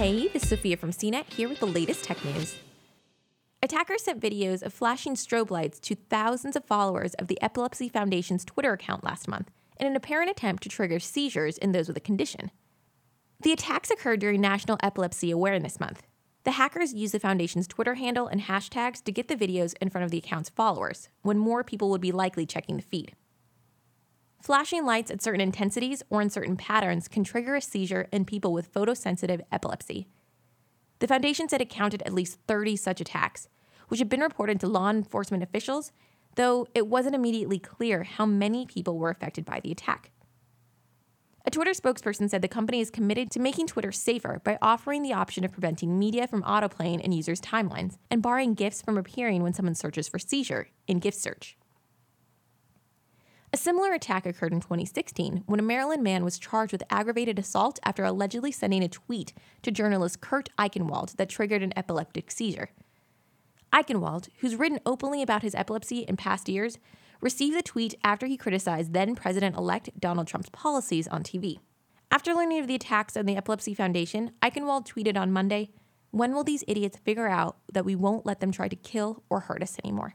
Hey, this is Sophia from CNET here with the latest tech news. Attackers sent videos of flashing strobe lights to thousands of followers of the Epilepsy Foundation's Twitter account last month in an apparent attempt to trigger seizures in those with the condition. The attacks occurred during National Epilepsy Awareness Month. The hackers used the foundation's Twitter handle and hashtags to get the videos in front of the account's followers, when more people would be likely checking the feed. Flashing lights at certain intensities or in certain patterns can trigger a seizure in people with photosensitive epilepsy. The foundation said it counted at least 30 such attacks, which had been reported to law enforcement officials, though it wasn't immediately clear how many people were affected by the attack. A Twitter spokesperson said the company is committed to making Twitter safer by offering the option of preventing media from autoplaying in users' timelines and barring GIFs from appearing when someone searches for seizure in GIF search. A similar attack occurred in 2016 when a Maryland man was charged with aggravated assault after allegedly sending a tweet to journalist Kurt Eichenwald that triggered an epileptic seizure. Eichenwald, who's written openly about his epilepsy in past years, received the tweet after he criticized then President elect Donald Trump's policies on TV. After learning of the attacks on the Epilepsy Foundation, Eichenwald tweeted on Monday When will these idiots figure out that we won't let them try to kill or hurt us anymore?